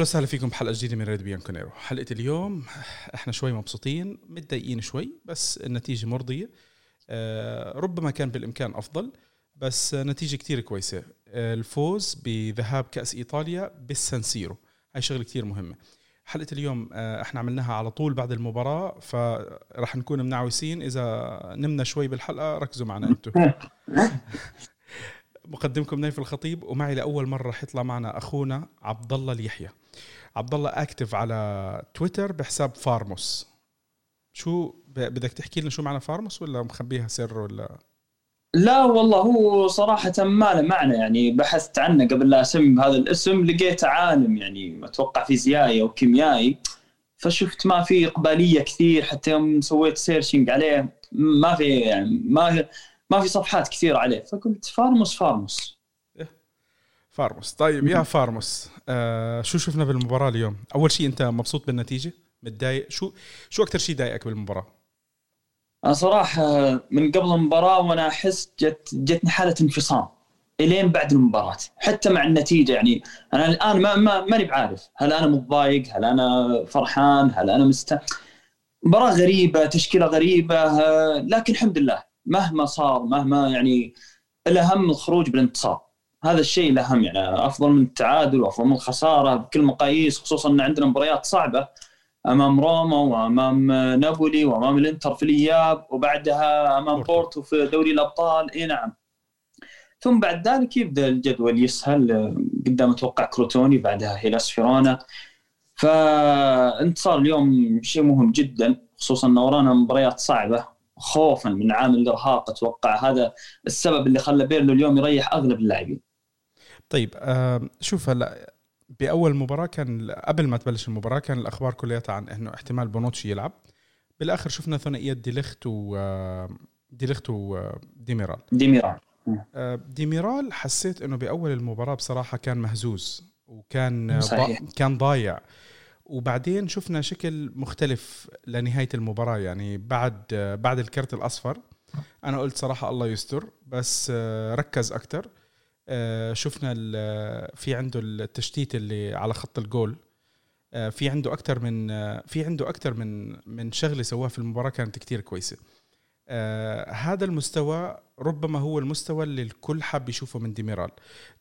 أهلا وسهلا فيكم بحلقة جديدة من ريد بيانكونيرو حلقة اليوم إحنا شوي مبسوطين متضايقين شوي بس النتيجة مرضية. آه، ربما كان بالإمكان أفضل بس نتيجة كتير كويسة. آه، الفوز بذهاب كأس إيطاليا بالسان سيرو هاي شغلة كتير مهمة. حلقة اليوم آه، إحنا عملناها على طول بعد المباراة فراح نكون منعوسين. إذا نمنا شوي بالحلقة ركزوا معنا أنتم مقدمكم نايف الخطيب ومعي لأول مرة رح يطلع معنا أخونا عبد الله اليحيى عبد الله active على تويتر بحساب فارموس. شو بدك تحكي لنا شو معنى فارموس ولا مخبيها سر ولا؟ لا والله هو صراحة ما له معنى يعني. بحثت عنه قبل لا أسمي بهذا الاسم لقيته عالم يعني أتوقع فيزيائي أو كيميائي فشفت ما في إقبالية كثير حتى يوم سويت searching عليه. ما في يعني ما ما في صفحات كثير عليه فقلت فارموس فارموس. إيه. فارموس. طيب يا فارموس آه شو شفنا بالمباراة اليوم؟ أول شيء أنت مبسوط بالنتيجة؟ متضايق؟ شو شو أكثر شيء ضايقك بالمباراة؟ أنا صراحة من قبل المباراة وأنا أحس جت جتني حالة انفصام إلين بعد المباراة حتى مع النتيجة يعني. أنا الآن ما ما ماني بعارف هل أنا متضايق؟ هل أنا فرحان؟ هل أنا مست؟ مباراة غريبة تشكيلة غريبة آه، لكن الحمد لله. مهما صار مهما يعني الأهم الخروج بالانتصار. هذا الشيء الأهم يعني أفضل من التعادل وأفضل من الخسارة بكل مقاييس خصوصا إن عندنا مباريات صعبة أمام روما وأمام نابولي وأمام الإنتر في الإياب وبعدها أمام بورتو. في دوري الأبطال. إي نعم. ثم بعد ذلك يبدأ الجدول يسهل قدام أتوقع كروتوني بعدها هيلاس فيرونا. فانتصار اليوم شيء مهم جدا خصوصا إن ورانا مباريات صعبة. خوفا من عامل الإرهاق. أتوقع هذا السبب اللي خلى بيرلو اليوم يريح أغلب اللاعبين. طيب آه شوف هلا بأول مباراة كان قبل ما تبلش المباراة كان الأخبار كلها عن إنه احتمال بونوتشي يلعب. بالآخر شفنا ثنائيات ديليخت و ديليخت وديميرال ديميرال. ديميرال. حسيت إنه بأول المباراة بصراحة كان مهزوز وكان صحيح. كان ضايع. وبعدين شفنا شكل مختلف لنهاية المباراة يعني بعد بعد الكرت الأصفر. أنا قلت صراحة الله يستر بس ركز أكثر شفنا في عنده التشتيت اللي على خط الجول. في عنده أكثر من في عنده أكثر من من شغلة سواها في المباراة كانت كتير كويسة. هذا المستوى ربما هو المستوى اللي الكل حاب يشوفه من ديميرال.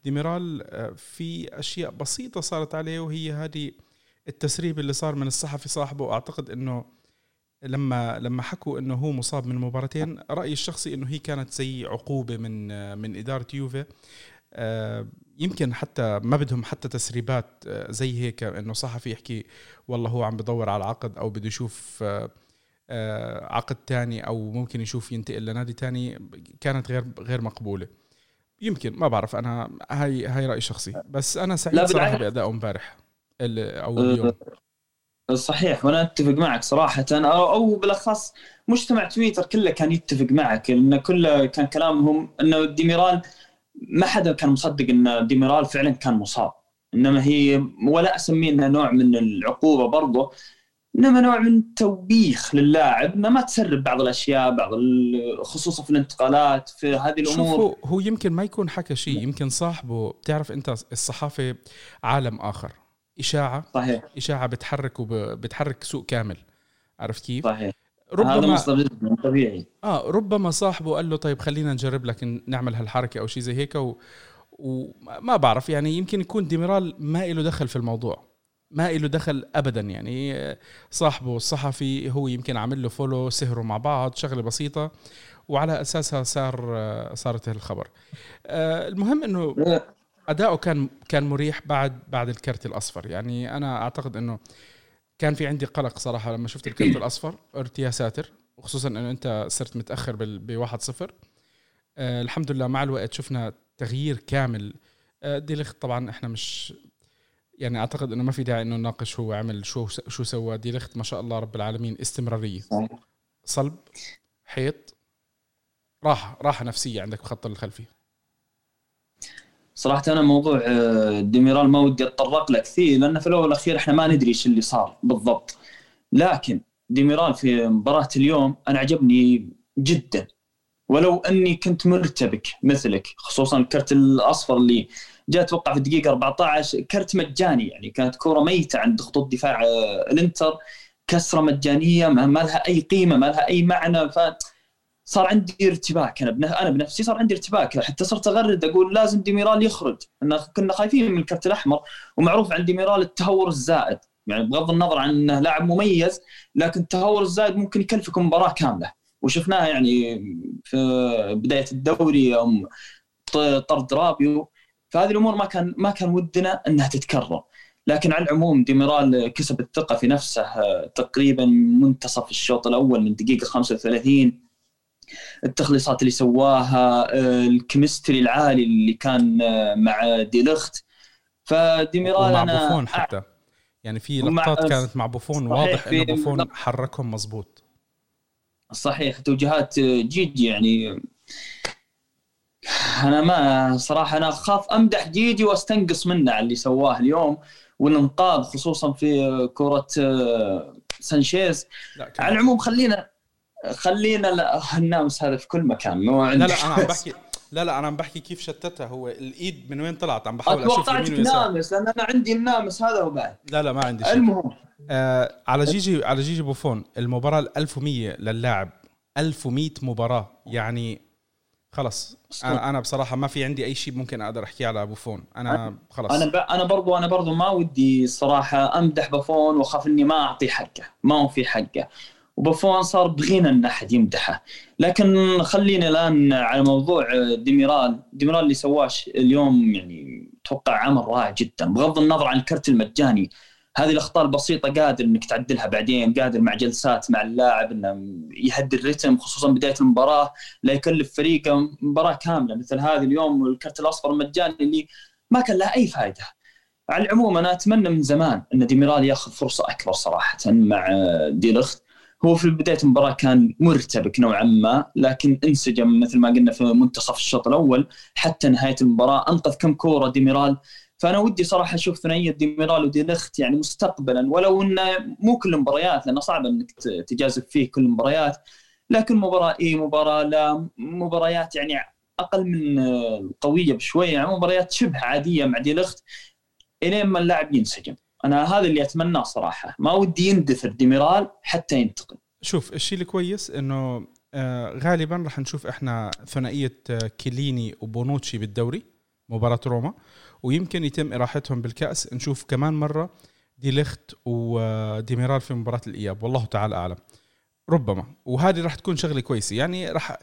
ديميرال في أشياء بسيطة صارت عليه وهي هذه التسريب اللي صار من الصحفي صاحبه أعتقد إنه لما لما حكوا إنه هو مصاب من مباراتين رأيي الشخصي إنه هي كانت زي عقوبة من من إدارة يوفي. آه، يمكن حتى ما بدهم حتى تسريبات آه، زي هيك إنه صحفي يحكي والله هو عم بدور على عقد أو بده يشوف آه، عقد تاني أو ممكن يشوف ينتقل لنادي تاني كانت غير غير مقبولة. يمكن ما بعرف أنا هاي هاي رأيي الشخصي. بس أنا سعيد صراحة بأدائه امبارح. أو اليوم. أه، صحيح وأنا أتفق معك صراحة. أو بالأخص مجتمع تويتر كله كان يتفق معك لأن كله كان كلامهم إنه ديميرال ما حدا كان مصدق إن ديميرال فعلا كان مصاب. إنما هي ولا أسميه إنها نوع من العقوبة برضه إنما نوع من التوبيخ للاعب إنه ما تسرب بعض الأشياء بعض خصوصا في الانتقالات في هذه الأمور. شوفوا هو يمكن ما يكون حكى شيء يمكن صاحبه بتعرف أنت الصحافة عالم آخر. إشاعة صحيح. إشاعة بتحرك وبتحرك سوق كامل. عرفت كيف؟ صحيح. ربما هذا طبيعي. آه ربما صاحبه قال له طيب خلينا نجرب لك نعمل هالحركة أو شيء زي هيك و... وما بعرف يعني يمكن يكون ديميرال ما له دخل في الموضوع. ما له دخل ابدا يعني صاحبه الصحفي هو يمكن عامل له فولو سهروا مع بعض شغلة بسيطة وعلى أساسها صار صارت الخبر آه، المهم إنه أداؤه كان كان مريح بعد بعد الكرت الأصفر. يعني أنا أعتقد إنه كان في عندي قلق صراحة لما شفت الكرت الأصفر. قلت يا ساتر وخصوصا إنه أنت صرت متأخر ب 1-0 آه الحمد لله مع الوقت شفنا تغيير كامل. آه ديليخت طبعا إحنا مش يعني أعتقد إنه ما في داعي إنه نناقش هو عمل شو شو سوى. ديليخت ما شاء الله رب العالمين استمرارية. صلب حيط راحة راحة نفسية عندك بخط الخلفي صراحة أنا موضوع آه، ديميرال ما ودي أتطرق له كثير لأن في الأول والأخير إحنا ما ندري إيش اللي صار بالضبط. لكن ديميرال في مباراة اليوم أنا عجبني جدا. ولو أني كنت مرتبك مثلك خصوصا الكرت الأصفر اللي جاء أتوقع في الدقيقة 14 كرت مجاني يعني كانت كورة ميتة عند خطوط دفاع آه، الإنتر. كسرة مجانية ما لها أي قيمة ما لها أي معنى. ف صار عندي ارتباك. أنا أنا بنفسي صار عندي ارتباك. حتى صرت أغرد أقول لازم ديميرال يخرج. كنا خايفين من الكرت الأحمر ومعروف عن ديميرال التهور الزائد. يعني بغض النظر عن إنه لاعب مميز لكن التهور الزائد ممكن يكلفك مباراة كاملة. وشفناها يعني في بداية الدوري يوم طرد رابيو. فهذه الأمور ما كان ما كان ودنا إنها تتكرر. لكن على العموم ديميرال كسب الثقة في نفسه تقريبا منتصف الشوط الأول من دقيقة 35 التخليصات اللي سواها ال chemistry العالي اللي كان مع ديلخت فديميرال أنا بوفون حتى. يعني في لقطات كانت مع بوفون واضح إنه بوفون حركهم مزبوط صحيح توجيهات جيجي يعني. أنا ما صراحة أنا أخاف أمدح جيجي وأستنقص منه على اللي سواه اليوم والإنقاذ خصوصا في كرة آه، سانشيز. على العموم خلينا خلينا النامس هذا في كل مكان مو لا لا أنا عم بحكي لا لا أنا عم بحكي كيف شتتها هو الإيد من وين طلعت؟ عم بحاول أشوف يمين ويسار. نامس لأن أنا عندي النامس هذا وبعد لا لا ما عندي شيء. المهم. آه على جيجي على جيجي بوفون المباراة ال 1100 للاعب. 1100 مباراة. يعني خلص. أنا أنا بصراحة ما في عندي أي شيء ممكن أقدر أحكيه على بوفون. أنا خلص. أنا ب... أنا برضو أنا برضو ما ودي صراحة أمدح بوفون وأخاف إني ما أعطي حقه. ما هو في حقه. وبوفون صار بغينا إن أحد يمدحه. لكن خلينا الآن على موضوع ديميرال. ديميرال اللي سواه اليوم يعني أتوقع عمل رائع جدا. بغض النظر عن الكرت المجاني هذه الأخطاء البسيطة قادر إنك تعدلها بعدين قادر مع جلسات مع اللاعب إنه يهدي الرتم خصوصا بداية المباراة لا يكلف فريقه مباراة كاملة. مثل هذه اليوم الكرت الأصفر المجاني اللي ما كان له أي فائده على العموم أنا أتمنى من زمان إن ديميرال ياخذ فرصة أكبر صراحة مع ديلخت. هو في بداية المباراة كان مرتبك نوعا ما لكن انسجم مثل ما قلنا في منتصف الشوط الأول حتى نهاية المباراة أنقذ كم كورة ديميرال. فأنا ودي صراحة أشوف ثنائية ديميرال وديليخت يعني مستقبلا ولو انه مو كل المباريات لأنه صعب إنك تجازف فيه كل المباريات لكن مباراة إي مباراة لا مباريات يعني أقل من القويه بشوية يعني مباريات شبه عادية مع ديليخت. إلين ما اللاعب ينسجم. أنا هذا اللي أتمناه صراحة. ما ودي يندثر ديميرال حتى ينتقل شوف الشيء الكويس إنه آه غالبا راح نشوف إحنا ثنائية آه كيليني وبونوتشي بالدوري مباراة روما ويمكن يتم إراحتهم بالكأس. نشوف كمان مرة دي ليخت وديميرال في مباراة الإياب. والله تعالى أعلم. ربما. وهذه راح تكون شغلة كويسة. يعني راح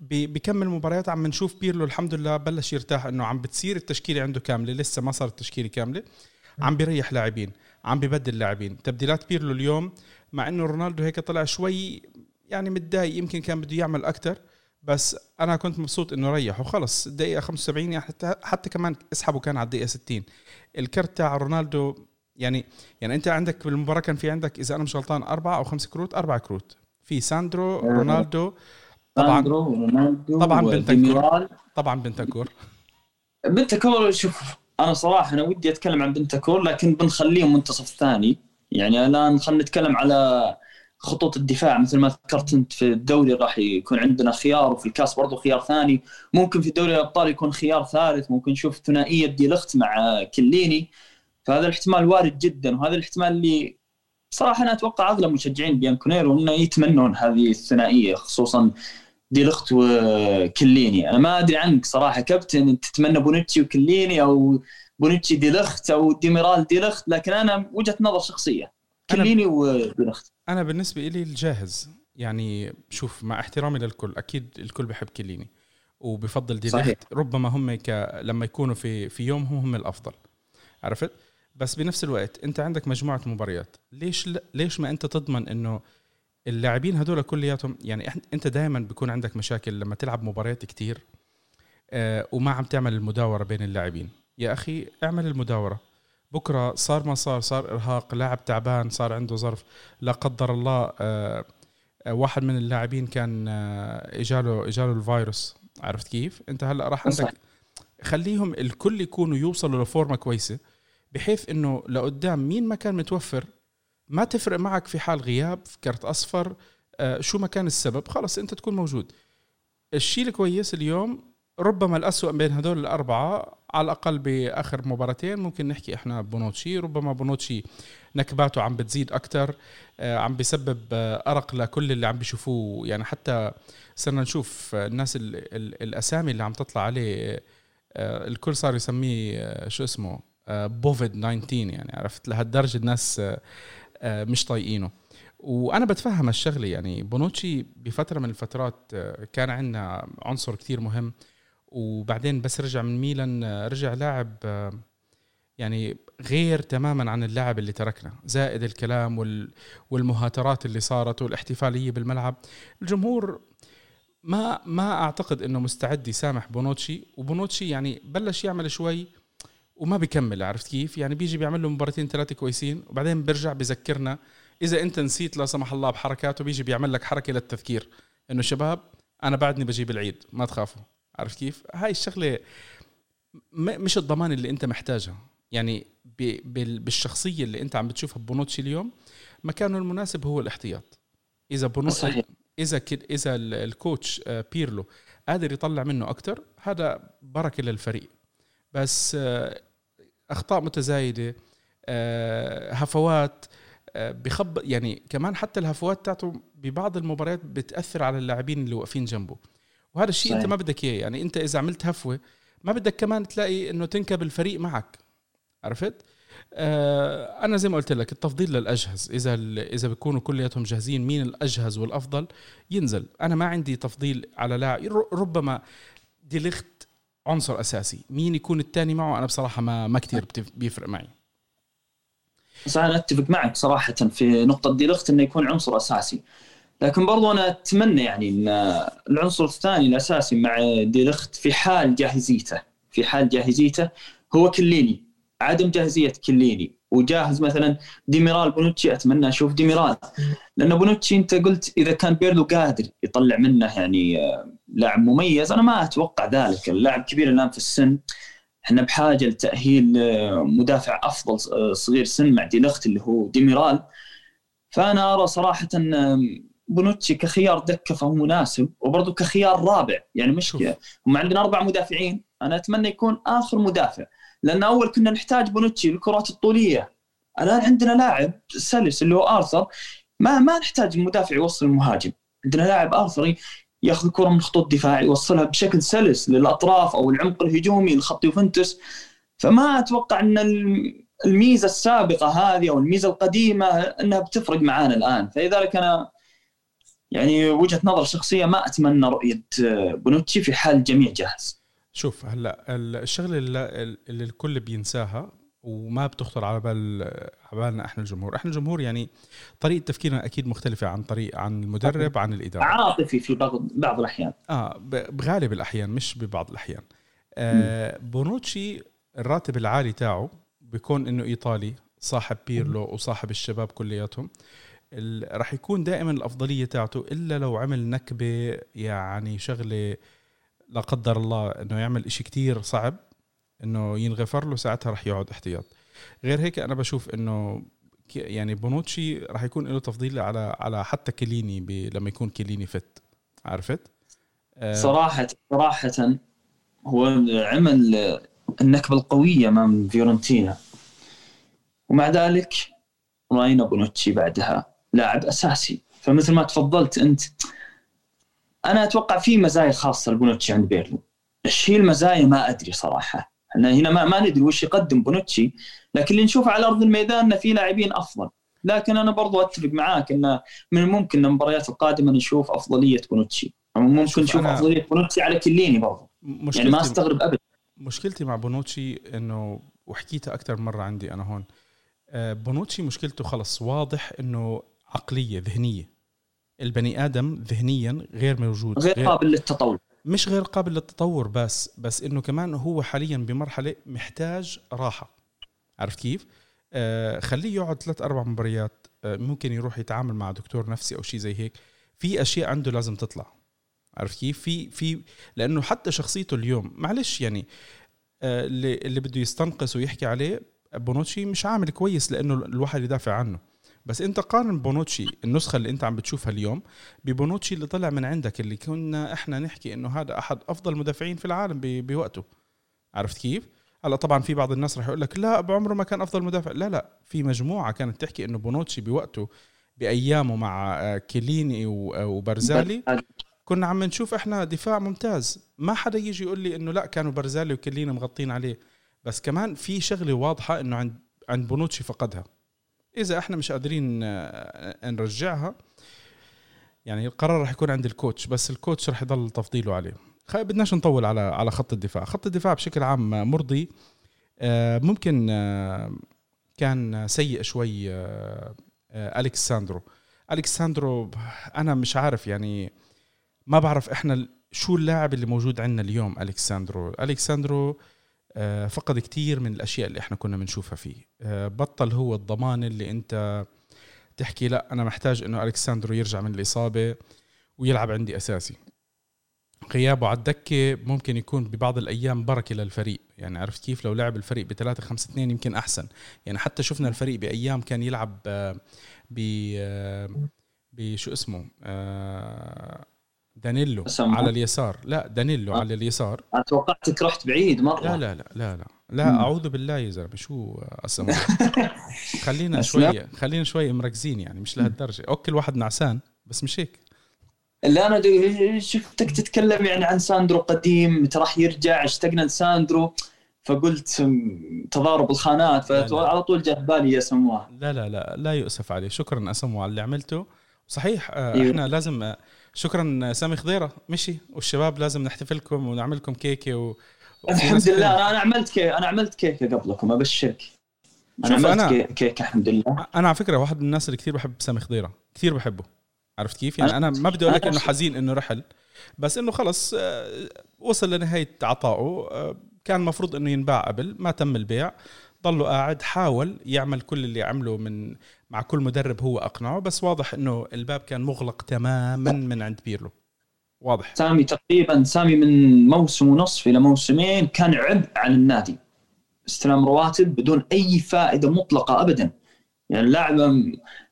بكمل مباريات عم نشوف بيرلو الحمد لله بلش يرتاح إنه عم بتصير التشكيلة عنده كاملة لسه ما صارت التشكيلة كاملة. عم بيريح لاعبين عم ببدل لاعبين. تبديلات بيرلو اليوم مع إنه رونالدو هيك طلع شوي يعني متضايق يمكن كان بده يعمل أكثر بس أنا كنت مبسوط إنه ريح وخلص. الدقيقة 75 يعني حتى حتى كمان اسحبه كان على الدقيقة 60 الكرت تاع رونالدو يعني يعني أنت عندك بالمباراة كان في عندك إذا أنا مش غلطان أربعة أو خمس كروت أربع كروت. في ساندرو آه. رونالدو طبعا ساندرو رونالدو طبعا بنتنكور. طبعا بنتنكور. بنتنكور شوف أنا صراحة أنا ودي أتكلم عن بنتنكور لكن بنخليه منتصف ثاني. يعني الآن خلينا نتكلم على خطوط الدفاع. مثل ما ذكرت أنت في الدوري راح يكون عندنا خيار وفي الكاس برضو خيار ثاني. ممكن في دوري الأبطال يكون خيار ثالث. ممكن نشوف ثنائية دي لخت مع كيليني. فهذا الاحتمال وارد جدا وهذا الاحتمال اللي صراحة أنا أتوقع أغلب مشجعين بيانكونيرو إنه يتمنون هذه الثنائية خصوصا دي لخت وكيليني. أنا ما أدري عنك صراحة. كابتن تتمنى بونوتشي وكيليني أو بونوتشي دي لخت أو ديميرال دي لخت لكن أنا وجهة نظر شخصية. كليني ودي لخت. أنا بالنسبة لي الجاهز. يعني شوف مع احترامي للكل أكيد الكل بحب كليني وبفضل دي صحيح. ربما هم ك... لما يكونوا في في يومهم هم الأفضل. عرفت؟ بس بنفس الوقت أنت عندك مجموعة مباريات. ليش ل... ليش ما أنت تضمن إنه اللاعبين هذول كلياتهم يعني أنت دائما بيكون عندك مشاكل لما تلعب مباريات كتير آه وما عم تعمل المداورة بين اللاعبين. يا أخي اعمل المداورة. بكرة صار ما صار صار إرهاق لاعب تعبان صار عنده ظرف. لا قدر الله آه، آه، واحد من اللاعبين كان إجاله إجاله الفيروس. عرفت كيف؟ أنت هلأ راح عندك خليهم الكل يكونوا يوصلوا لفورمة كويسة بحيث إنه لقدام مين ما كان متوفر ما تفرق معك في حال غياب في كرت أصفر شو ما كان السبب. خلص أنت تكون موجود. الشيء الكويس اليوم ربما الأسوأ بين هدول الأربعة على الأقل بآخر مباراتين ممكن نحكي إحنا بونوتشي. ربما بونوتشي نكباته عم بتزيد أكتر آه، عم بيسبب آه، أرق لكل اللي عم بيشوفوه. يعني حتى صرنا نشوف الناس ال ال الأسامي اللي عم تطلع عليه الكل صار يسميه شو اسمه بوفيد 19 يعني عرفت لهالدرجة الناس مش طايقينه. وأنا بتفهم الشغله يعني بونوتشي بفترة من الفترات كان عندنا عنصر كتير مهم. وبعدين بس رجع من ميلان رجع لاعب يعني غير تماما عن اللاعب اللي تركنا. زائد الكلام والمهاترات اللي صارت والاحتفالية بالملعب. الجمهور ما ما أعتقد إنه مستعد يسامح بونوتشي. وبونوتشي يعني بلش يعمل شوي وما بيكمل عرفت كيف؟ يعني بيجي بيعمل له مباراتين ثلاثة كويسين وبعدين بيرجع بذكرنا. إذا أنت نسيت لا سمح الله بحركاته بيجي بيعمل لك حركة للتذكير. إنه شباب أنا بعدني بجيب العيد ما تخافوا. عرفت كيف؟ هاي الشغلة مش الضمان اللي أنت محتاجها. يعني بالشخصية اللي أنت عم بتشوفها ببونوتشي اليوم مكانه المناسب هو الاحتياط. إذا بونوتشي إذا كد إذا ال coach آه، بيرلو قادر يطلع منه أكثر هذا بركة للفريق. بس آه، أخطاء متزايدة آه، هفوات بخب يعني كمان حتى الهفوات تاعته ببعض المباريات بتأثر على اللاعبين اللي واقفين جنبه. وهذا الشيء أنت ما بدك إياه يعني أنت إذا عملت هفوة ما بدك كمان تلاقي إنه تنكب الفريق معك. عرفت؟ آه أنا زي ما قلت لك التفضيل للأجهز. إذا إذا بيكونوا كلياتهم جاهزين مين الأجهز والأفضل؟ ينزل. أنا ما عندي تفضيل على لاعب. ربما ديليخت عنصر أساسي. مين يكون الثاني معه؟ أنا بصراحة ما ما كثير بيفرق معي. صح أنا أتفق معك صراحة في نقطة ديليخت إنه يكون عنصر أساسي. لكن برضو أنا أتمنى يعني إن العنصر الثاني الأساسي مع ديليخت في حال جاهزيته في حال جاهزيته هو كيليني. عدم جاهزية كيليني. وجاهز مثلا. ديميرال بونوتشي أتمنى أشوف ديميرال. لأن بونوتشي أنت قلت إذا كان بيرلو قادر يطلع منه يعني آه، لاعب مميز أنا ما أتوقع ذلك. اللاعب كبير الآن في السن. إحنا بحاجة لتأهيل آه، مدافع أفضل آه، صغير سن مع ديلخت اللي هو ديميرال. فأنا أرى صراحة بونوتشي كخيار دكة فهو مناسب وبرضه كخيار رابع. يعني مشكلة. هم عندنا أربع مدافعين. أنا أتمنى يكون آخر مدافع. لأن أول كنا نحتاج بونوتشي للكرات الطولية. الآن عندنا لاعب سلس اللي هو آرثر. ما ما نحتاج مدافع يوصل المهاجم. عندنا لاعب آرثر ياخذ الكره من الخطوط الدفاع يوصلها بشكل سلس للأطراف أو العمق الهجومي لخط يوفنتوس. فما أتوقع أن الميزة السابقة هذه أو الميزة القديمة أنها بتفرق معانا الآن. فلذلك أنا يعني وجهة نظر شخصية ما أتمنى رؤية بونوتشي في حال الجميع جاهز شوف هلأ الشغلة اللي, اللي الكل بينساها وما بتخطر على بال على بالنا إحنا الجمهور، إحنا الجمهور يعني طريقة تفكيرنا أكيد مختلفة عن طريق عن المدرب عن الإدارة. عاطفي في بعض بعض الأحيان. آه بغالب الأحيان مش ببعض الأحيان. آه بونوتشي الراتب العالي تاعه بيكون إنه إيطالي صاحب بيرلو وصاحب الشباب كلياتهم. راح يكون دائما الأفضلية تاعته إلا لو عمل نكبة يعني شغلة لا قدر الله إنه يعمل إشي كتير صعب إنه ينغفر له ساعتها راح يقعد احتياط. غير هيك أنا بشوف إنه يعني بونوتشي راح يكون له تفضيل على على حتى كيليني لما يكون كيليني fit. عرفت؟ آه. صراحة صراحة هو عمل النكبة القوية أمام فيورنتينا. ومع ذلك راينا بونوتشي بعدها لاعب أساسي. فمثل ما تفضلت أنت أنا أتوقع في مزايا خاصة لبونوتشي عند بيرلو إيش هي المزايا ما أدري صراحة. إحنا هنا ما, ما ندري وش يقدم بونوتشي لكن اللي نشوفه على أرض الميدان انه في لاعبين أفضل. لكن أنا برضو أتفق معاك انه من الممكن المباريات القادمة نشوف أفضلية بونوتشي. ممكن نشوف أفضلية بونوتشي على كيليني برضو. يعني ما أستغرب ابدا مشكلتي مع بونوتشي إنه وحكيتها أكثر مرة عندي أنا هون آه، بونوتشي مشكلته خلص واضح إنه عقلية ذهنية. البني آدم ذهنيا غير موجود غير, غير قابل للتطور. مش غير قابل للتطور بس بس إنه كمان هو حاليا بمرحلة محتاج راحة. عرفت كيف؟ آه خليه يقعد ثلاث أربع مباريات آه ممكن يروح يتعامل مع دكتور نفسي أو شيء زي هيك. في أشياء عنده لازم تطلع. عرفت كيف؟ في في لأنه حتى شخصيته اليوم معلش يعني آه اللي اللي بده يستنقص ويحكي عليه بونوتشي مش عامل كويس لأنه الواحد يدافع عنه. بس انت قارن بونوتشي النسخة اللي انت عم بتشوفها اليوم ببونوتشي اللي طلع من عندك اللي كنا إحنا نحكي انه هذا أحد أفضل المدافعين في العالم بوقته. عرفت كيف؟ هلا طبعا في بعض الناس رح يقول لك لا بعمره ما كان أفضل مدافع. لا لا في مجموعة كانت تحكي إنه بونوتشي بوقته بأيامه مع كيليني وبرزالي كنا عم نشوف إحنا دفاع ممتاز. ما حدا يجي يقول لي إنه لا كانوا برزالي وكيليني مغطين عليه. بس كمان في شغلة واضحة إنه عند عند بونوتشي فقدها. إذا إحنا مش قادرين آه، نرجعها يعني القرار راح يكون عند ال coach بس ال coach راح يضل تفضيله عليه. بدناش نطول على على خط الدفاع. خط الدفاع بشكل عام مرضي آه، ممكن آه، كان سيء شوي الكساندرو الكساندرو أنا مش عارف يعني ما بعرف إحنا شو اللاعب اللي موجود عندنا اليوم الكساندرو الكساندرو آه، فقد كتير من الأشياء اللي إحنا كنا بنشوفها فيه. آه، بطل هو الضمان اللي أنت تحكي لا أنا محتاج إنه الكساندرو يرجع من الإصابة ويلعب عندي أساسي. غيابه على الدكة ممكن يكون ببعض الأيام بركة للفريق. يعني عرفت كيف؟ لو لعب الفريق ب 3 5 2 يمكن أحسن. يعني حتى شفنا الفريق بأيام كان يلعب آه، ب بشو اسمه؟ دانيلو على اليسار. لا دانيلو. على اليسار. أنا توقعتك رحت بعيد مرة. لا لا لا لا لا, لا أعوذ بالله يا زلمة. شو اسمه خلينا شوي خلينا شوي مركزين يعني مش لهالدرجة. okay الواحد نعسان بس مش هيك لا أنا شفتك تتكلم يعني عن ساندرو قديم؟ متى راح يرجع؟ اشتقنا لساندرو فقلت تضارب الخانات فعلى طول جاء بالي يا سموه لا لا لا لا يؤسف عليه. شكرا اسموه على اللي عملته. صحيح آه، إيوه. إحنا لازم آه، شكرا سامي خضيرة. مشي. والشباب لازم نحتفل لكم ونعمل لكم كيكة و... الحمد لله. أنا عملت كيكه أنا عملت كيكة قبلكم أبشرك. أنا عملت أنا كيكة الحمد لله. أنا على فكرة واحد من الناس اللي كثير بحب سامي خضيرة. كثير بحبه. عرفت كيف؟ يعني أنا ما بدي أقول لك إنه حزين إنه رحل. بس إنه خلص آه، وصل لنهاية عطائه. كان المفروض إنه ينباع قبل ما تم البيع. ضله قاعد حاول يعمل كل اللي عمله من مع كل مدرب هو أقنعه بس واضح إنه الباب كان مغلق تماما من عند بيرلو. واضح. سامي تقريبا سامي من موسم ونصف إلى موسمين كان عبء على النادي. استلام رواتب بدون أي فائدة مطلقة ابدا. يعني اللاعب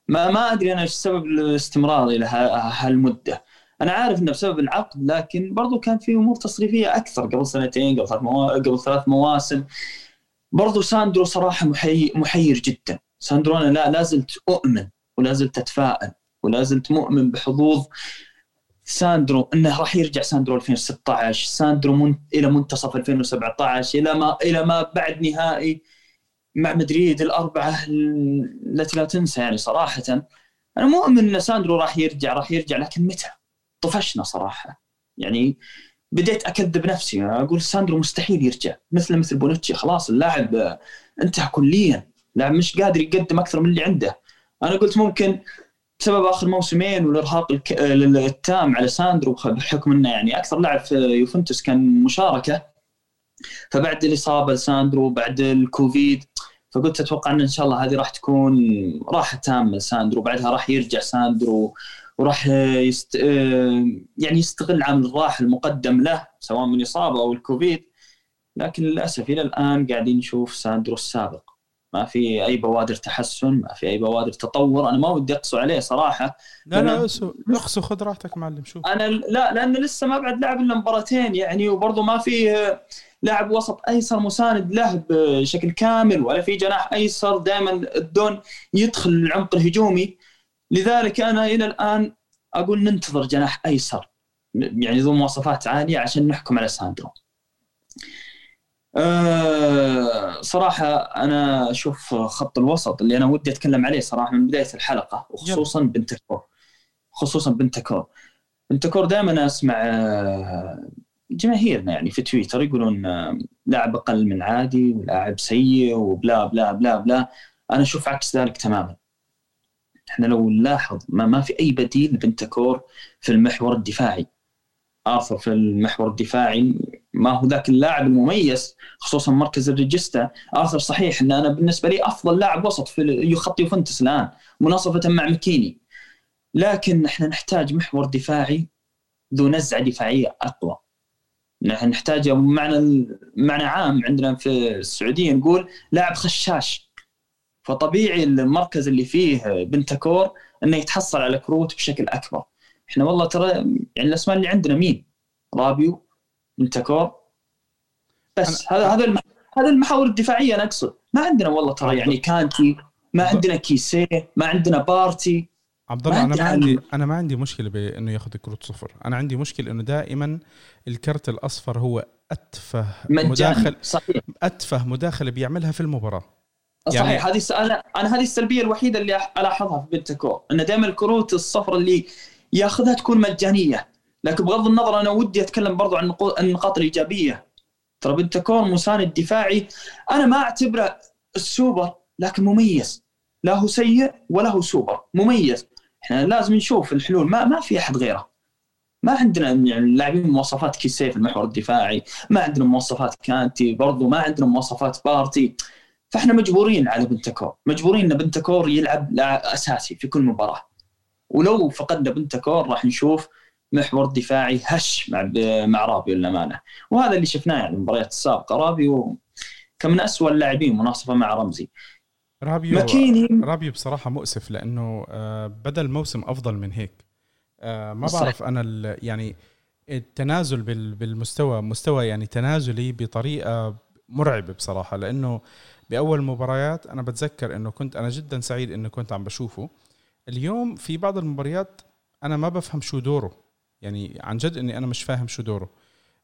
ما ما أدري أنا إيش سبب الاستمرار إلى هالمدة. أنا عارف إنه بسبب العقد لكن برضو كان في أمور تصريفية أكثر قبل سنتين قبل ثلاث قبل ثلاث مواسم. برضو ساندرو صراحة محي... محير جدا. ساندرو أنا لا لازلت أؤمن ولا زلت أتفائل ولا زلت مؤمن بحظوظ ساندرو إنه راح يرجع ساندرو 2016 ساندرو من... إلى منتصف 2017 إلى ما إلى ما بعد نهائي مع مدريد الأربعة التي لا تنسى يعني صراحة. أنا مؤمن إن ساندرو راح يرجع راح يرجع لكن متى؟ طفشنا صراحة. يعني بديت أكذب نفسي أقول ساندرو مستحيل يرجع. مثل مثل بونوتشي خلاص اللاعب انتهى كليا. لاعب مش قادر يقدم أكثر من اللي عنده. أنا قلت ممكن بسبب آخر موسمين والإرهاق التام على ساندرو بحكم إنه يعني أكثر لاعب في يوفنتوس كان مشاركة. فبعد الإصابة لساندرو بعد الكوفيد فقلت أتوقع إن إن شاء الله هذه راح تكون راحة تامة لساندرو. بعدها راح يرجع ساندرو وراح يست... يعني يستغل عامل الراحة المقدم له سواء من إصابة أو الكوفيد. لكن للأسف إلى الآن قاعدين نشوف ساندرو السابق. ما في أي بوادر تحسن ما في أي بوادر تطور. أنا ما ودي أقسو عليه صراحة. لا لا اقسو اقسو خذ راحتك معلم شوف. أنا لا لأنه لسه ما بعد لعب الا مباراتين يعني وبرضه ما في لاعب وسط أيسر مساند له بشكل كامل ولا في جناح أيسر دائما الدون يدخل العمق الهجومي. لذلك أنا إلى الآن أقول ننتظر جناح أيسر يعني ذو مواصفات عالية عشان نحكم على ساندرو. أه صراحة أنا أشوف خط الوسط اللي أنا ودي أتكلم عليه صراحة من بداية الحلقة وخصوصا بنتكور خصوصا بنتكور بنتكور دائما أسمع آه، جماهيرنا يعني في تويتر يقولون آه، لاعب أقل من عادي ولاعب سيء وبلا بلا بلا بلا. أنا أشوف عكس ذلك تماما. إحنا لو نلاحظ ما, ما في أي بديل لبنتكور في المحور الدفاعي. ارثر في المحور الدفاعي. ما هو ذاك اللاعب المميز خصوصا مركز ال regista ارثر صحيح إن أنا بالنسبة لي أفضل لاعب وسط في خط يوفنتوس الآن مناصفة مع مكيني لكن إحنا نحتاج محور دفاعي ذو نزعة دفاعية أقوى. نحتاج معنى معنى عام عندنا في السعودية نقول لاعب خشاش. فطبيعي المركز اللي فيه بنتكور إنه يتحصل على كروت بشكل أكبر. إحنا والله ترى يعني الأسماء اللي عندنا مين؟ رابيو بنتكور بس هذا هذا هذا المحاور الدفاعية أنا أقصد. ما عندنا والله ترى يعني كانتي ما عندنا كيسيه ما عندنا بارتي. عبد الله أنا ما عندي أنا ما عندي مشكلة بإنه ياخذ كروت صفر. أنا عندي مشكلة إنه دائما الكرت الأصفر هو أتفه مداخل صحيح. أتفه مداخله بيعملها في المباراة. يعني صحيح هذه أنا أنا هذه السلبية الوحيدة اللي ألاحظها في بنتكور إنه دائما الكروت الصفر اللي ياخذها تكون مجانية. لكن بغض النظر أنا ودي أتكلم برضو عن النقاط الايجابيه ترى بنتكور مساند دفاعي أنا ما أعتبره السوبر لكن مميز. لا هو سيء ولا هو سوبر مميز. إحنا لازم نشوف الحلول ما ما في أحد غيره. ما عندنا يعني لاعبين مواصفات كيسي في المحور الدفاعي ما عندنا مواصفات كانتي برضو ما عندنا مواصفات بارتي. فإحنا مجبورين على بنتكور مجبورين إن بنتكور يلعب أساسي في كل مباراة. ولو فقدنا بنتكور راح نشوف محور دفاعي هش مع مع رابيو للأمانة. وهذا اللي شفناه يعني المباريات السابقة. رابيو كان من اسوء اللاعبين مناصفة مع رمزي. رابيو مكيني رابيو بصراحة مؤسف لأنه آه، بدا الموسم أفضل من هيك آه، ما بعرف أنا يعني التنازل بالمستوى مستوى يعني تنازلي بطريقة مرعبة بصراحة. لأنه بأول مباريات أنا بتذكر إنه كنت أنا جدا سعيد انه كنت عم بشوفه. اليوم في بعض المباريات أنا ما بفهم شو دوره. يعني عن جد إني أنا مش فاهم شو دوره.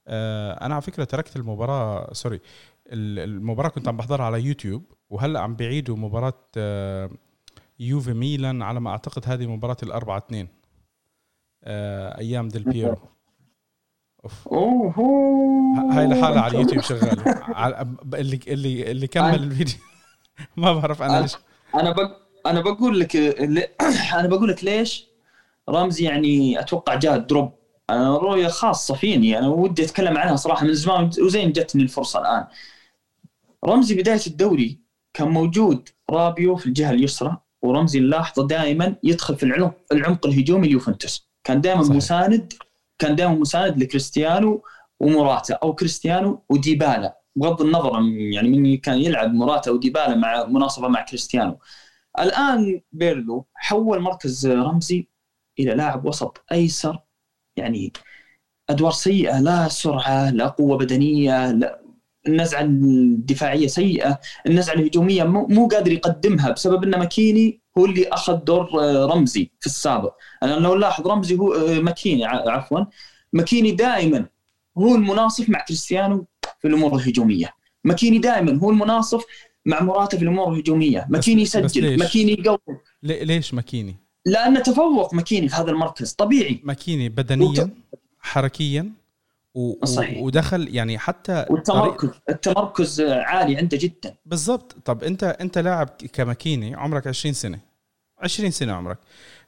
آه، أنا على فكرة تركت المباراة سوري المباراة كنت عم بحضرها على يوتيوب وهلأ عم بيعيدوا مباراة آه، يوفي ميلان على ما أعتقد هذه مباراة الأربعة اثنين آه، أيام ديل بيرو. أوف. اوه هاي لحالها على اليوتيوب شغاله اللي اللي اللي كمل الفيديو. ما بعرف أنا ليش. أنا. أنا بقول لك أنا بقول لك ليش؟ رمزي يعني أتوقع جاء drop. أنا رؤية خاصة فيني. أنا ودي أتكلم عنها صراحة من زمان. وزين جتني الفرصة الآن. رمزي بداية الدوري كان موجود رابيو في الجهة اليسرى ورمزي نلاحظه دائما يدخل في العمق العمق الهجومي اليوفنتوس كان دائما صحيح. مساند كان دائما مساند لكريستيانو ومراتا أو كريستيانو وديبالا. بغض النظر يعني من كان يلعب مراتا وديبالا مع مناصفه مع كريستيانو. الآن بيرلو حول مركز رمزي إلى لاعب وسط أيسر يعني أدوار سيئة لا سرعة لا قوة بدنية لا النزعة الدفاعية سيئة، النزعة الهجومية مو قادر يقدمها بسبب إن ماكيني هو اللي أخذ دور آه، رمزي في السابق، أنا لو لاحظ رمزي هو آه، ماكيني عفوا ماكيني دائما هو المناصف مع كريستيانو في الأمور الهجومية، ماكيني دائما هو المناصف مع مراته في الأمور الهجومية، ماكيني يسجل، ماكيني يقوم. ليش ماكيني؟ لأنه تفوق ماكيني في هذا المركز طبيعي. ماكيني بدنيا حركيا و... صحيح. ودخل يعني حتى والتمركز طريق... التمركز عالي عنده جدا. بالضبط. طب أنت أنت لاعب كماكيني عمرك 20 سنة. 20 سنة عمرك.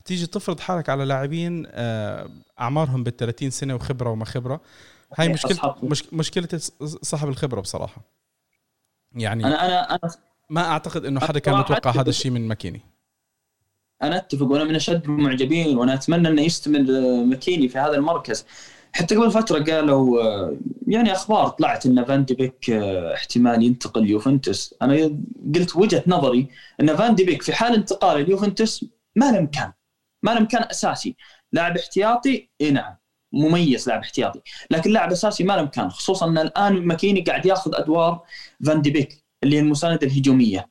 تيجي تفرض حالك على لاعبين آه، أعمارهم بال 30 سنة وخبرة وما خبرة. هاي مشكلة مش... مشكلة صاحب الخبرة بصراحة. يعني أنا أنا أنا ما أعتقد إنه حدا كان متوقع هذا الشيء من ماكيني. أنا أتفق وأنا من أشد المعجبين وأنا أتمنى إنه يستمر ماكيني في هذا المركز. حتى قبل فترة قالوا يعني أخبار طلعت إن فان دي بيك احتمال ينتقل يوفنتوس. أنا قلت وجهة نظري إن فان دي بيك في حال انتقاله ليوفنتوس ما له مكان ما له مكان أساسي. لاعب احتياطي إي نعم. مميز لاعب احتياطي. لكن لاعب أساسي ما له مكان خصوصا إن الآن ماكيني قاعد يأخذ أدوار فان دي بيك اللي هي المساندة الهجومية.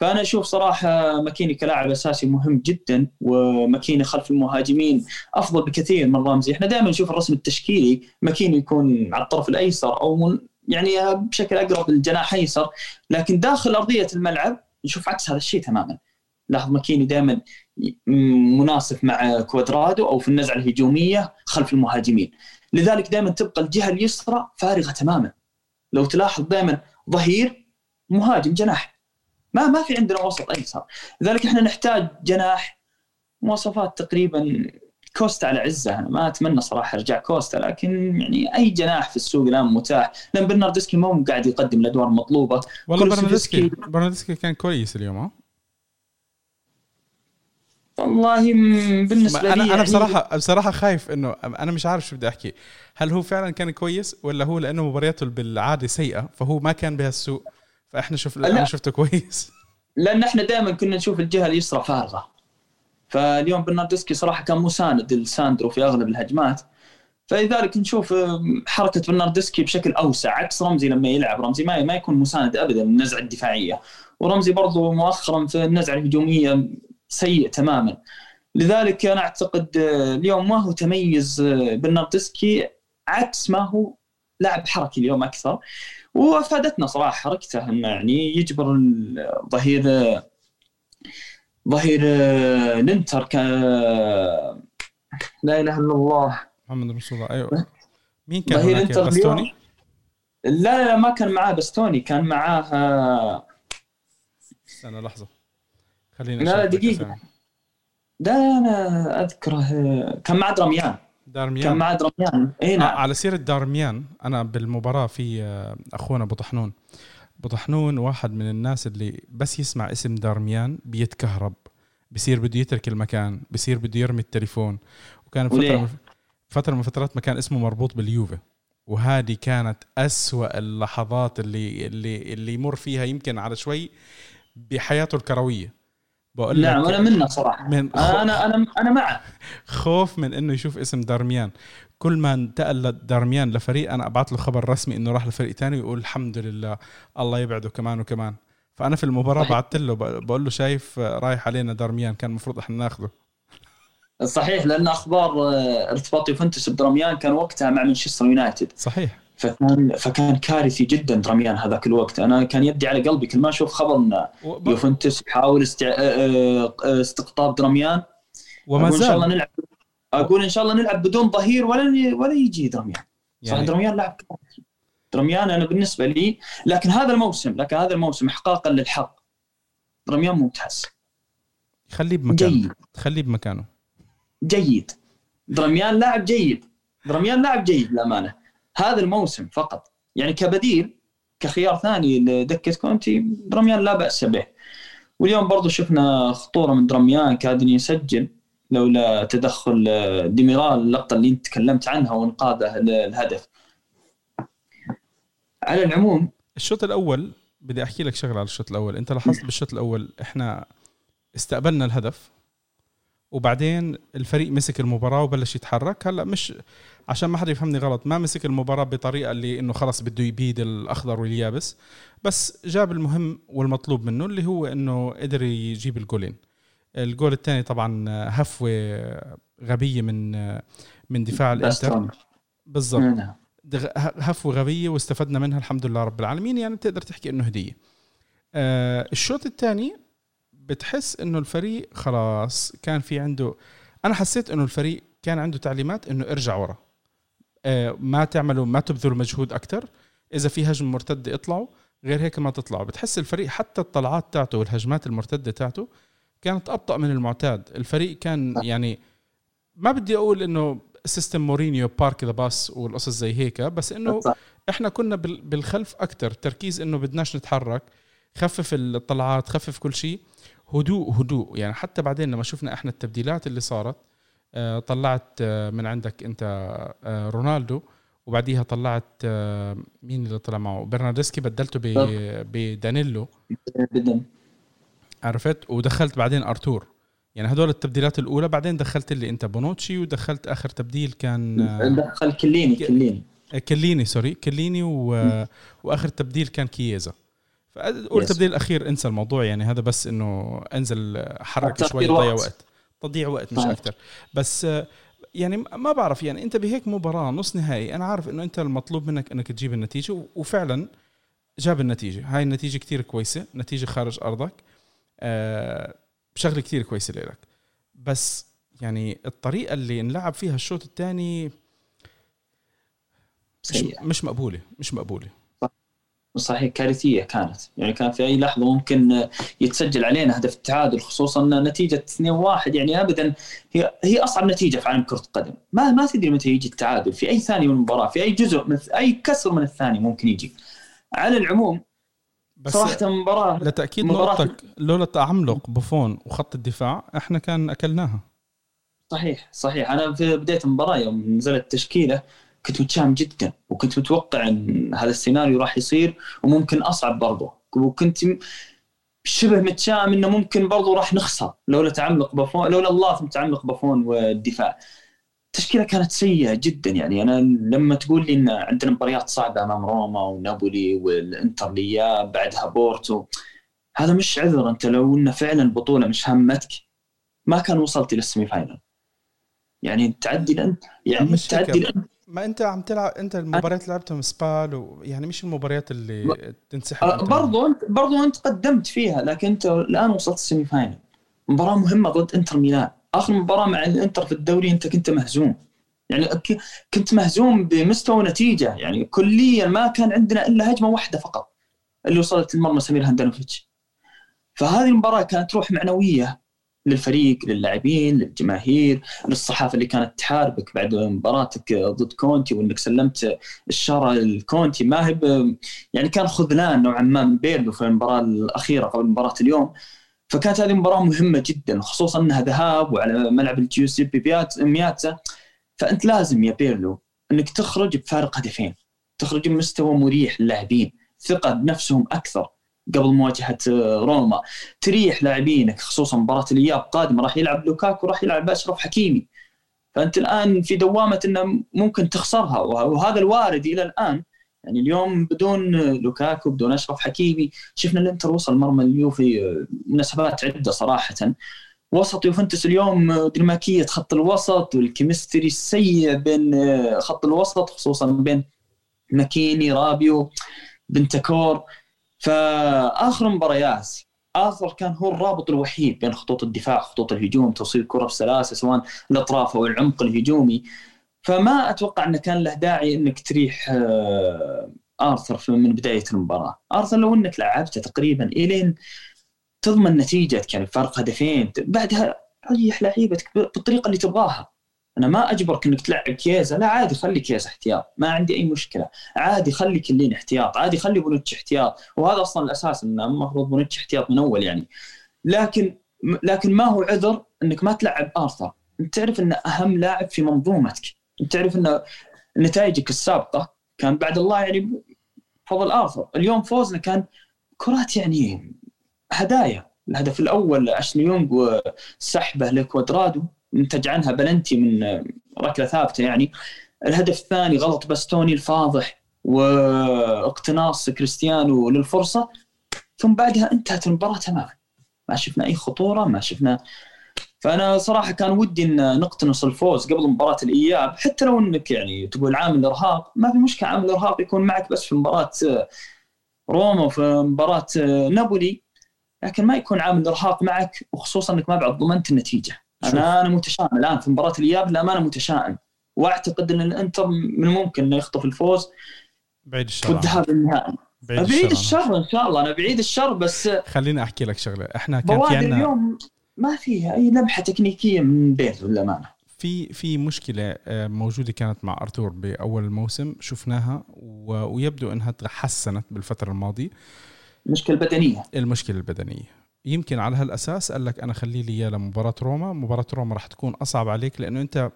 فأنا أشوف صراحة ماكيني كلاعب أساسي مهم جدا وماكيني خلف المهاجمين أفضل بكثير من رامزي، إحنا دائما نشوف الرسم التشكيلي ماكيني يكون على الطرف الأيسر أو يعني بشكل أقرب للجناح أيسر، لكن داخل أرضية الملعب نشوف عكس هذا الشيء تماما. لاحظ ماكيني دائما مناسب مع كوادرادو أو في النزعة الهجومية خلف المهاجمين. لذلك دائما تبقى الجهة اليسرى فارغة تماما. لو تلاحظ دائما ظهير مهاجم جناح. ما ما في عندنا وسط ايسر لذلك إحنا نحتاج جناح مواصفات تقريبا كوستا على عزة. أنا ما أتمنى صراحة ارجع كوستا لكن يعني أي جناح في السوق الآن متاح. لأن برناردسكي مو قاعد يقدم الأدوار المطلوبه والله برناردسكي برناردسكي كان كويس اليوم ها؟ والله بالنسبة لي أنا أنا يعني بصراحه بصراحة خايف انه أنا مش عارف شو بدي أحكي. هل هو فعلا كان كويس ولا هو لأنه مبارياته بالعادة سيئة فهو ما كان بهالسوق فإحنا شوف أنا شفته كويس. لأن إحنا دائما كنا نشوف الجهة اليسرى فارغة. فاليوم برناردسكي صراحة كان مساند لساندرو في أغلب الهجمات. فلذلك نشوف حركة برناردسكي بشكل أوسع. عكس رمزي لما يلعب. رمزي ما ما يكون مساند ابدا النزعة الدفاعية. ورمزي برضو مؤخرا في النزعة الهجومية سيء تماما. لذلك أنا أعتقد اليوم ما هو تميز برناردسكي عكس ما هو لاعب حركي اليوم أكثر. وأفادتنا صراحة حركته أنه يعني يجبر الظهير ظهير الإنتر ك لا إله إلا الله. محمد رسول الله أيوه. مين كان ظهير إنتر باستوني؟ لا لا ما كان معاه باستوني كان معاه استنى لحظة. خلينا لا دقيقة. لا أنا أذكره كان مع درميان دارميان كان مع درميان اي نعم. على سيرة دارميان أنا بالمباراة في آه، أخونا أبو طحنون. أبو طحنون واحد من الناس اللي بس يسمع اسم دارميان بيتكهرب. بصير بده يترك المكان بصير بده يرمي التليفون. وكان فترة فترة من فترات ما كان اسمه مربوط باليوفي. وهذه كانت أسوأ اللحظات اللي اللي اللي يمر فيها يمكن على شوي بحياته الكروية. بقول نعم أنا منه صراحة. من أنا أنا أنا معه. خوف من إنه يشوف اسم دارميان. كل ما انتقل دارميان لفريق أنا أبعث له خبر رسمي إنه راح لفريق ثاني ويقول الحمد لله الله يبعده كمان وكمان. فأنا في المباراة بعثت له بقول له شايف رايح علينا دارميان كان المفروض إحنا ناخذه صحيح لأن أخبار آه، إرتباط يوفنتوس بدرميان كان وقتها مع مانشستر يونايتد. صحيح. فكان فكان كارثي جدا درميان هذاك الوقت. أنا كان يدي على قلبي كل ما أشوف خبر ان يوفنتوس يحاول استع... آه، آه، استقطاب درميان وما زال إن شاء الله نلعب أقول إن شاء الله نلعب بدون ظهير ولا ولا يجي درميان يعني... درميان لاعب درميان أنا بالنسبة لي لكن هذا الموسم لكن هذا الموسم احقاقا للحق. درميان ممتاز خليه بمكانه. جيد. خليه بمكانه. جيد. درميان لاعب جيد. درميان لاعب جيد للأمانة. هذا الموسم فقط. يعني كبديل كخيار ثاني لدكة كونتي درميان لا بأس به. واليوم برضو شفنا خطورة من درميان كاد يسجل لولا تدخل ديميرال اللقطة اللي انت تكلمت عنها وانقاذه الهدف على العموم الشوط الأول بدي أحكي لك شغلة على الشوط الأول. انت لاحظت بالشوط الأول إحنا استقبلنا الهدف. وبعدين الفريق مسك المباراة وبلش يتحرك. هلأ مش عشان ما حدا يفهمني غلط ما مسك المباراة بطريقة اللي إنه خلص بده يبيد الأخضر واليابس بس جاب المهم والمطلوب منه اللي هو إنه قدر يجيب الجولين. الجول الثاني طبعا هفوة غبية من من دفاع الإنتر. بالضبط. نعم. هفوة غبية واستفدنا منها الحمد لله رب العالمين يعني بتقدر تحكي إنه هدية. آه الشوط الثاني بتحس إنه الفريق خلاص كان في عنده أنا حسيت إنه الفريق كان عنده تعليمات إنه ارجع ورا. آه، ما تعملوا ما تبذلوا مجهود أكثر إذا في هجمة مرتدة اطلعوا غير هيك ما تطلعوا. بتحس الفريق حتى الطلعات تاعته والهجمات المرتدة تاعته كانت أبطأ من المعتاد. الفريق كان يعني ما بدي أقول إنه system مورينيو park the bus والقصص زي هيك بس إنه إحنا كنا بالخلف أكثر تركيز إنه بدناش نتحرك خفف الطلعات خفف كل شيء. هدوء هدوء. يعني حتى بعدين لما شفنا إحنا التبديلات اللي صارت آه، طلعت آه، من عندك أنت آه، رونالدو وبعديها طلعت مين اللي طلع معه؟ برنارديسكي بدلته بدانيلو عرفت؟ ودخلت بعدين أرتور. يعني هدول التبديلات الأولى بعدين دخلت لي أنت بونوتشي ودخلت آخر تبديل كان دخل كليني كليني. كليني sorry كليني و... وآخر تبديل كان كييزا. فاقول التبديل الأخير انسى الموضوع يعني. هذا بس إنه انزل حرك شوي ضيع وقت. تضييع وقت مش أكثر بس يعني ما بعرف يعني أنت بهيك مباراة نص نهائي أنا عارف إنه أنت المطلوب منك إنك تجيب النتيجة وفعلا جاب النتيجة. هاي النتيجة كتير كويسة نتيجة خارج أرضك. أه شغله كتير كويسة لك بس يعني الطريقة اللي انلعب فيها الشوط الثاني مش, مش مقبولة مش مقبولة. صحيح كارثية كانت. يعني كان في أي لحظة ممكن يتسجل علينا هدف التعادل خصوصا نتيجة 2-1 يعني ابدا هي هي أصعب نتيجة في عالم كرة القدم. ما ما تدري متى يجي التعادل في أي ثانية من المباراة في أي جزء من أي كسر من الثاني ممكن يجي. على العموم بس صراحة مباراه لتأكيد نقطتك لولا تعملق بوفون وخط الدفاع إحنا كان أكلناها. صحيح صحيح. أنا في بداية المباراة يوم نزلت تشكيلة كنت متشائم جدا وكنت متوقع إن هذا السيناريو راح يصير وممكن أصعب برضه وكنت شبه متشائم إنه ممكن برضو راح نخسر لولا تعمق بافون لولا الله متعمق بافون والدفاع. التشكيلة كانت سيئة جدا يعني. أنا لما تقول لي إن عندنا مباريات صعبة أمام روما ونابولي والإنتر لياب بعدها بورتو هذا مش عذر. أنت لو إن فعلا البطولة مش همتك ما كان وصلت إلى ال semi final. يعني تعدي لأنت يعني تعدي لأنت ما انت عم تلعب انت المباريات اللي لعبتهم سبال يعني مش المباريات اللي تنسحب برضو انت برضو انت قدمت فيها لكن انت الآن وصلت ال semi final مباراة مهمة ضد انتر ميلان. آخر مباراة مع الانتر في الدوري انت كنت مهزوم. يعني كنت مهزوم بمستوى ونتيجة. يعني كليا ما كان عندنا إلا هجمة واحدة فقط اللي وصلت المرمى سمير هاندانوفيتش فهذه المباراة كانت روح معنوية للفريق للاعبين للجماهير للصحافة اللي كانت تحاربك بعد مباراتك ضد كونتي وإنك سلمت الشارة لكونتي. ما هي يعني كان خذلان نوعا ما من بيرلو في المباراة الأخيرة قبل مباراة اليوم. فكانت هذه مباراه مهمة جدا خصوصا إنها ذهاب وعلى ملعب الجيوسيبي مياتزا. فأنت لازم يا بيرلو إنك تخرج بفارق هدفين تخرج بمستوى مريح للاعبين ثقة بنفسهم أكثر. قبل مواجهة روما. تريح لاعبينك خصوصا مباراة الإياب قادمة راح يلعب لوكاكو راح يلعب اشرف حكيمي. فأنت الآن في دوامة إنه ممكن تخسرها وهذا الوارد إلى الآن. يعني اليوم بدون لوكاكو بدون أشرف حكيمي شفنا الإنتر وصل مرمى اليوفي مناسبات عدة صراحة. وسط يوفنتوس اليوم دنماركية خط الوسط وال chemistry السيء بين خط الوسط خصوصا بين ماكيني رابيو بنتكور فآخر مباريات آخر كان هو الرابط الوحيد بين خطوط الدفاع خطوط الهجوم توصيل الكره بسلاسه سواء الأطراف أو العمق الهجومي. فما أتوقع إنه كان له داعي إنك تريح آه، آرثر من بداية المباراة. آرثر لو إنك لعبته تقريبا إلين تضمن نتيجتك يعني فرق هدفين بعدها ريح لعيبتك بالطريقة اللي تبغاها. أنا ما أجبرك إنك تلعب كيزا لا عادي خلي كيزا احتياط. ما عندي أي مشكلة. عادي خلي كلين احتياط. عادي خلي بونوتش احتياط. وهذا أصلا الأساس انه المفروض بونوتش احتياط من أول يعني. لكن لكن ما هو عذر إنك ما تلعب آرثر؟ أنت تعرف إنه أهم لاعب في منظومتك. أنت تعرف ان نتائجك السابقة كان بعد الله يعني فضل آرثر. اليوم فوزنا كان كرات يعني هدايا. الهدف الأول اشلي يونغ وسحبه لكوادرادو. نتج عنها بلنتي من ركلة ثابتة يعني. الهدف الثاني غلط باستوني الفاضح واقتناص كريستيانو للفرصة ثم بعدها انتهت المباراة تماما. ما شفنا أي خطورة ما شفنا. فأنا صراحة كان ودي إن نقتنص الفوز قبل مباراة الإياب. حتى لو إنك يعني تقول عامل ارهاق ما في مشكلة. عامل ارهاق يكون معك بس في مباراة روما وفي مباراة نابولي لكن ما يكون عامل ارهاق معك وخصوصا إنك ما بعد ضمنت النتيجة. أنا أنا متشائم الآن في مباراة الإياب للامانه متشائم. وأعتقد إن الإنتر من الممكن إنه يخطف الفوز. بعيد الشر. والذهاب النهائي بعيد, بعيد الشر. إن شاء الله أنا بعيد الشر بس خليني أحكي لك شغلة. إحنا كان في عندنا اليوم ما فيها أي لمحة تكنيكية من بيت للأمانة. في في مشكلة آه، موجودة كانت مع أرتور بأول الموسم شفناها ويبدو إنها تحسنت بالفترة الماضية. المشكلة البدنيه المشكلة البدنية. يمكن على هالأساس قال لك أنا خلي لي إياه لمباراة روما. مباراة روما راح تكون أصعب عليك لأنه أنت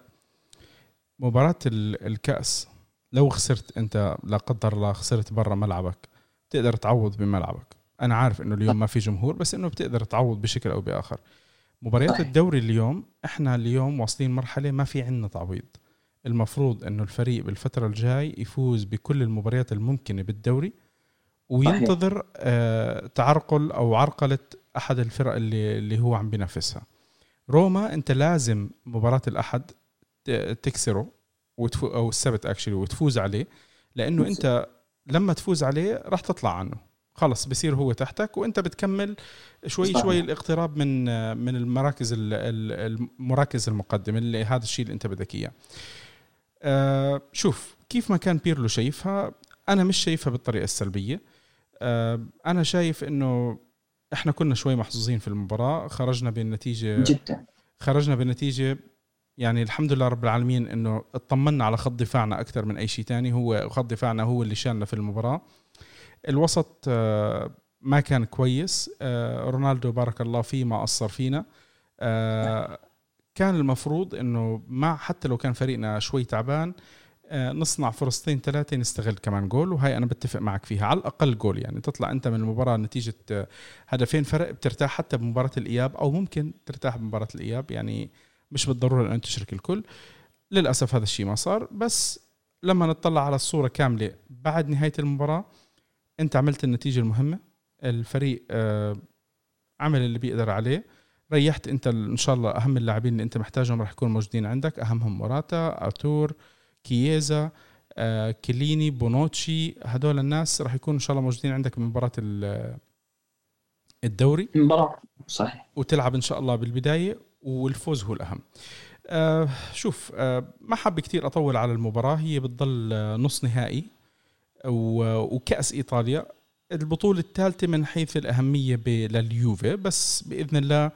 مباراة الكأس لو خسرت أنت لا قدر الله خسرت برا ملعبك تقدر تعوض بملعبك. أنا عارف إنه اليوم ما في جمهور بس إنه بتقدر تعوض بشكل أو بآخر. مباريات الدوري اليوم إحنا اليوم واصلين مرحلة ما في عندنا تعويض. المفروض إنه الفريق بالفترة الجاي يفوز بكل المباريات الممكنة بالدوري وينتظر آه تعرقل أو عرقلة أحد الفرق اللي اللي هو عم بينافسها. روما أنت لازم مباراة الأحد تكسره وتفو أو السبت اكشلي وتفوز عليه لأنه أنت لما تفوز عليه راح تطلع عنه. خلص بصير هو تحتك وأنت بتكمل شوي شوي الاقتراب من من المراكز المراكز المقدمة اللي هذا الشيء اللي أنت بدك إياه. آه شوف كيف ما كان بيرلو شايفها أنا مش شايفها بالطريقة السلبية. آه أنا شايف إنه إحنا كنا شوي محظوظين في المباراة خرجنا بالنتيجة جدا. خرجنا بالنتيجة يعني الحمد لله رب العالمين إنه اطمنا على خط دفاعنا أكثر من أي شيء ثاني هو خط دفاعنا هو اللي شالنا في المباراة. الوسط آه، ما كان كويس آه، رونالدو بارك الله فيه ما قصر فينا. آه، كان المفروض إنه مع حتى لو كان فريقنا شوي تعبان نصنع فرصتين ثلاثة نستغل كمان جول وهي أنا بتفق معك فيها. على الأقل جول يعني تطلع أنت من المباراة نتيجة آه، هدفين فرق بترتاح حتى بمباراة الإياب أو ممكن ترتاح بمباراة الإياب. يعني مش بالضرورة أن تشرك الكل. للأسف هذا الشيء ما صار. بس لما نطلع على الصورة كاملة بعد نهاية المباراة أنت عملت النتيجة المهمة. الفريق آه، عمل اللي بيقدر عليه. ريحت أنت إن شاء الله أهم اللاعبين اللي أنت محتاجهم راح يكونوا موجودين عندك. أهمهم موراتا آرتور كييزا آه، كليني بونوتشي هدول الناس راح يكونوا إن شاء الله موجودين عندك بمباراه الدوري. مباراة صحيح. وتلعب إن شاء الله بالبداية والفوز هو الأهم. آه شوف آه ما حاب كثير أطول على المباراة هي بتضل آه نص نهائي وكأس إيطاليا. البطولة الثالثة من حيث الأهمية لليوفي بس بإذن الله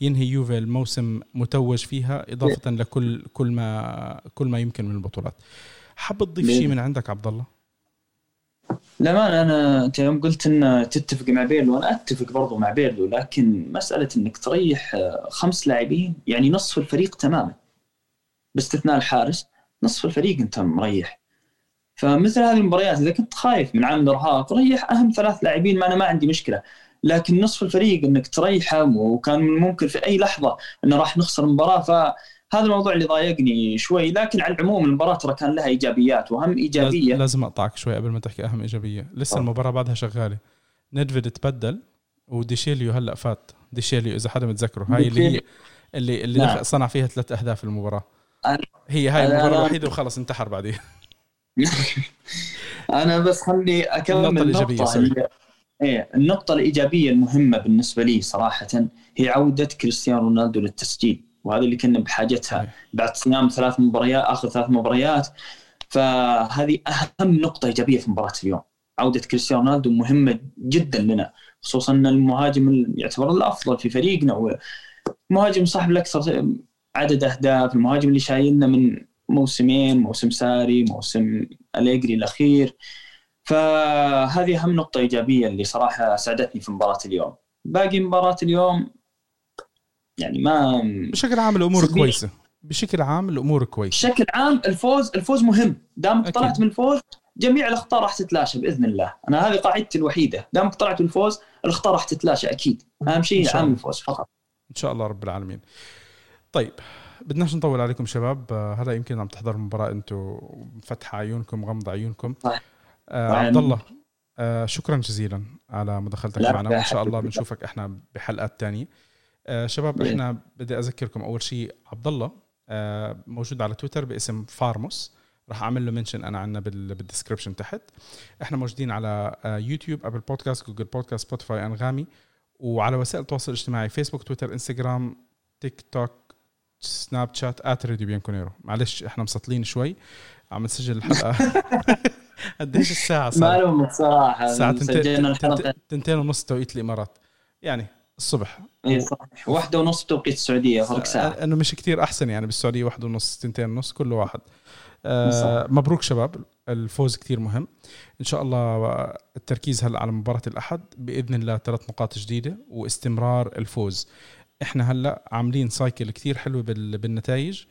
ينهي يوفي الموسم متوج فيها إضافة لكل كل ما كل ما يمكن من البطولات. حاب تضيف شيء من عندك عبد الله؟ لا أنا أنت يوم قلت إن تتفق مع بيرلو أنا أتفق برضو مع بيرلو لكن مسألة إنك تريح خمس لاعبين يعني نصف الفريق تماما. باستثناء الحارس نصف الفريق أنت مريح. فمثل هذه المباريات إذا كنت خايف من عامل ارهاق ريح أهم ثلاث لاعبين ما أنا ما عندي مشكلة. لكن نصف الفريق إنك تريحه وكان من ممكن في أي لحظة إنه راح نخسر المباراة فهذا الموضوع اللي ضايقني شوي. لكن على العموم المباراة ترى كان لها إيجابيات واهم إيجابية. لازم أقطعك شوي قبل ما تحكي أهم إيجابية. لسه أوه. المباراة بعدها شغالة. ندفيد تبدل وديشيليو هلأ فات. ديشيليو إذا حدا متذكره. هاي اللي هي اللي اللي نعم. صنع فيها ثلاث أهداف المباراة. هي هاي المباراة الوحيدة وخلص انتحر بعدين. أنا بس خلي أكمل النقطة الإيجابية إيه النقطة الإيجابية المهمة بالنسبة لي صراحة هي عودة كريستيانو رونالدو للتسجيل وهذا اللي كنا بحاجتها. بعد صيام ثلاث مباريات آخر ثلاث مباريات فهذه أهم نقطة إيجابية في مباراة اليوم. عودة كريستيانو رونالدو مهمة جدا لنا خصوصا أن المهاجم يعتبر الأفضل في فريقنا المهاجم صاحب الأكثر عدد أهداف المهاجم اللي شايلنا من موسمين موسم ساري موسم أليجري الأخير. فهذه أهم نقطة إيجابية اللي صراحة ساعدتني في مباراة اليوم. باقي مباراة اليوم يعني ما بشكل عام الأمور كويسة. بشكل عام الأمور كويسة. بشكل عام الفوز الفوز مهم. دامك طلعت من الفوز جميع الأخطاء راح تتلاشى بإذن الله. أنا هذه قاعدتي الوحيدة. دامك طلعت من الفوز الأخطاء راح تتلاشى أكيد. أهم شيء عام الفوز فقط. إن شاء الله رب العالمين. طيب بدناش نطول عليكم شباب. هذا يمكن عم تحضروا المباراه أنتم فتح عيونكم غمض عيونكم. صح. آه عبد الله آه شكرا جزيلا على مداخلتك معنا وإن شاء الله بنشوفك إحنا بحلقات تانية. آه شباب إحنا بدي أذكركم أول شيء عبد الله آه موجود على تويتر باسم فارموس. راح أعمل له mention أنا عنا بال description تحت. إحنا موجودين على آه يوتيوب أبل بودكاست جوجل بودكاست سبوتيفاي أنغامي. وعلى وسائل التواصل الاجتماعي فيسبوك تويتر إنستغرام تيك توك سناب شات at راديو بيانكونيرو معلش إحنا مسطلين شوي. عم نسجل الحلقة. قديش الساعة صار؟ معلومة صراحة. الساعة تنتين ونص توقيت الإمارات يعني الصبح. اي صح واحدة ونص توقيت السعودية فرق ساعة. أنه مش كتير أحسن يعني بالسعودية واحدة ونص تنتين ونص كل واحد. آه مبروك شباب. الفوز كتير مهم. إن شاء الله التركيز هلا على مباراة الأحد. بإذن الله ثلاث نقاط جديدة واستمرار الفوز. إحنا هلا عاملين cycle كتير حلوة بالنتائج.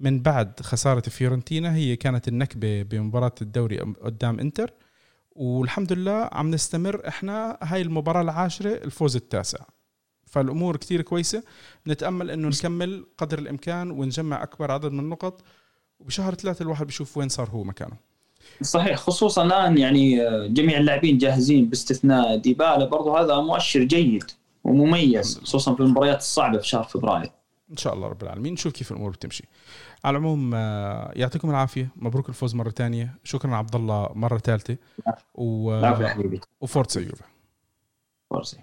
من بعد خسارة فيورنتينا هي كانت النكبة بمباراة الدوري قدام إنتر. والحمد لله عم نستمر إحنا هاي المباراة العاشرة الفوز التاسع. فالأمور كتير كويسة. نتأمل إنه نكمل قدر الإمكان ونجمع أكبر عدد من النقط. وبشهر ثلاثة الواحد بيشوف وين صار هو مكانه. صحيح خصوصا الآن يعني جميع اللاعبين جاهزين باستثناء ديبالا. برضو هذا مؤشر جيد ومميز خصوصا في المباريات الصعبة في شهر فبراير. إن شاء الله رب العالمين. نشوف كيف الأمور بتمشي. على العموم آه، يعطيكم العافية. مبروك الفوز مرة ثانية شكرا عبد الله مرة ثالثه و... وفورتسا يوفا فورتسا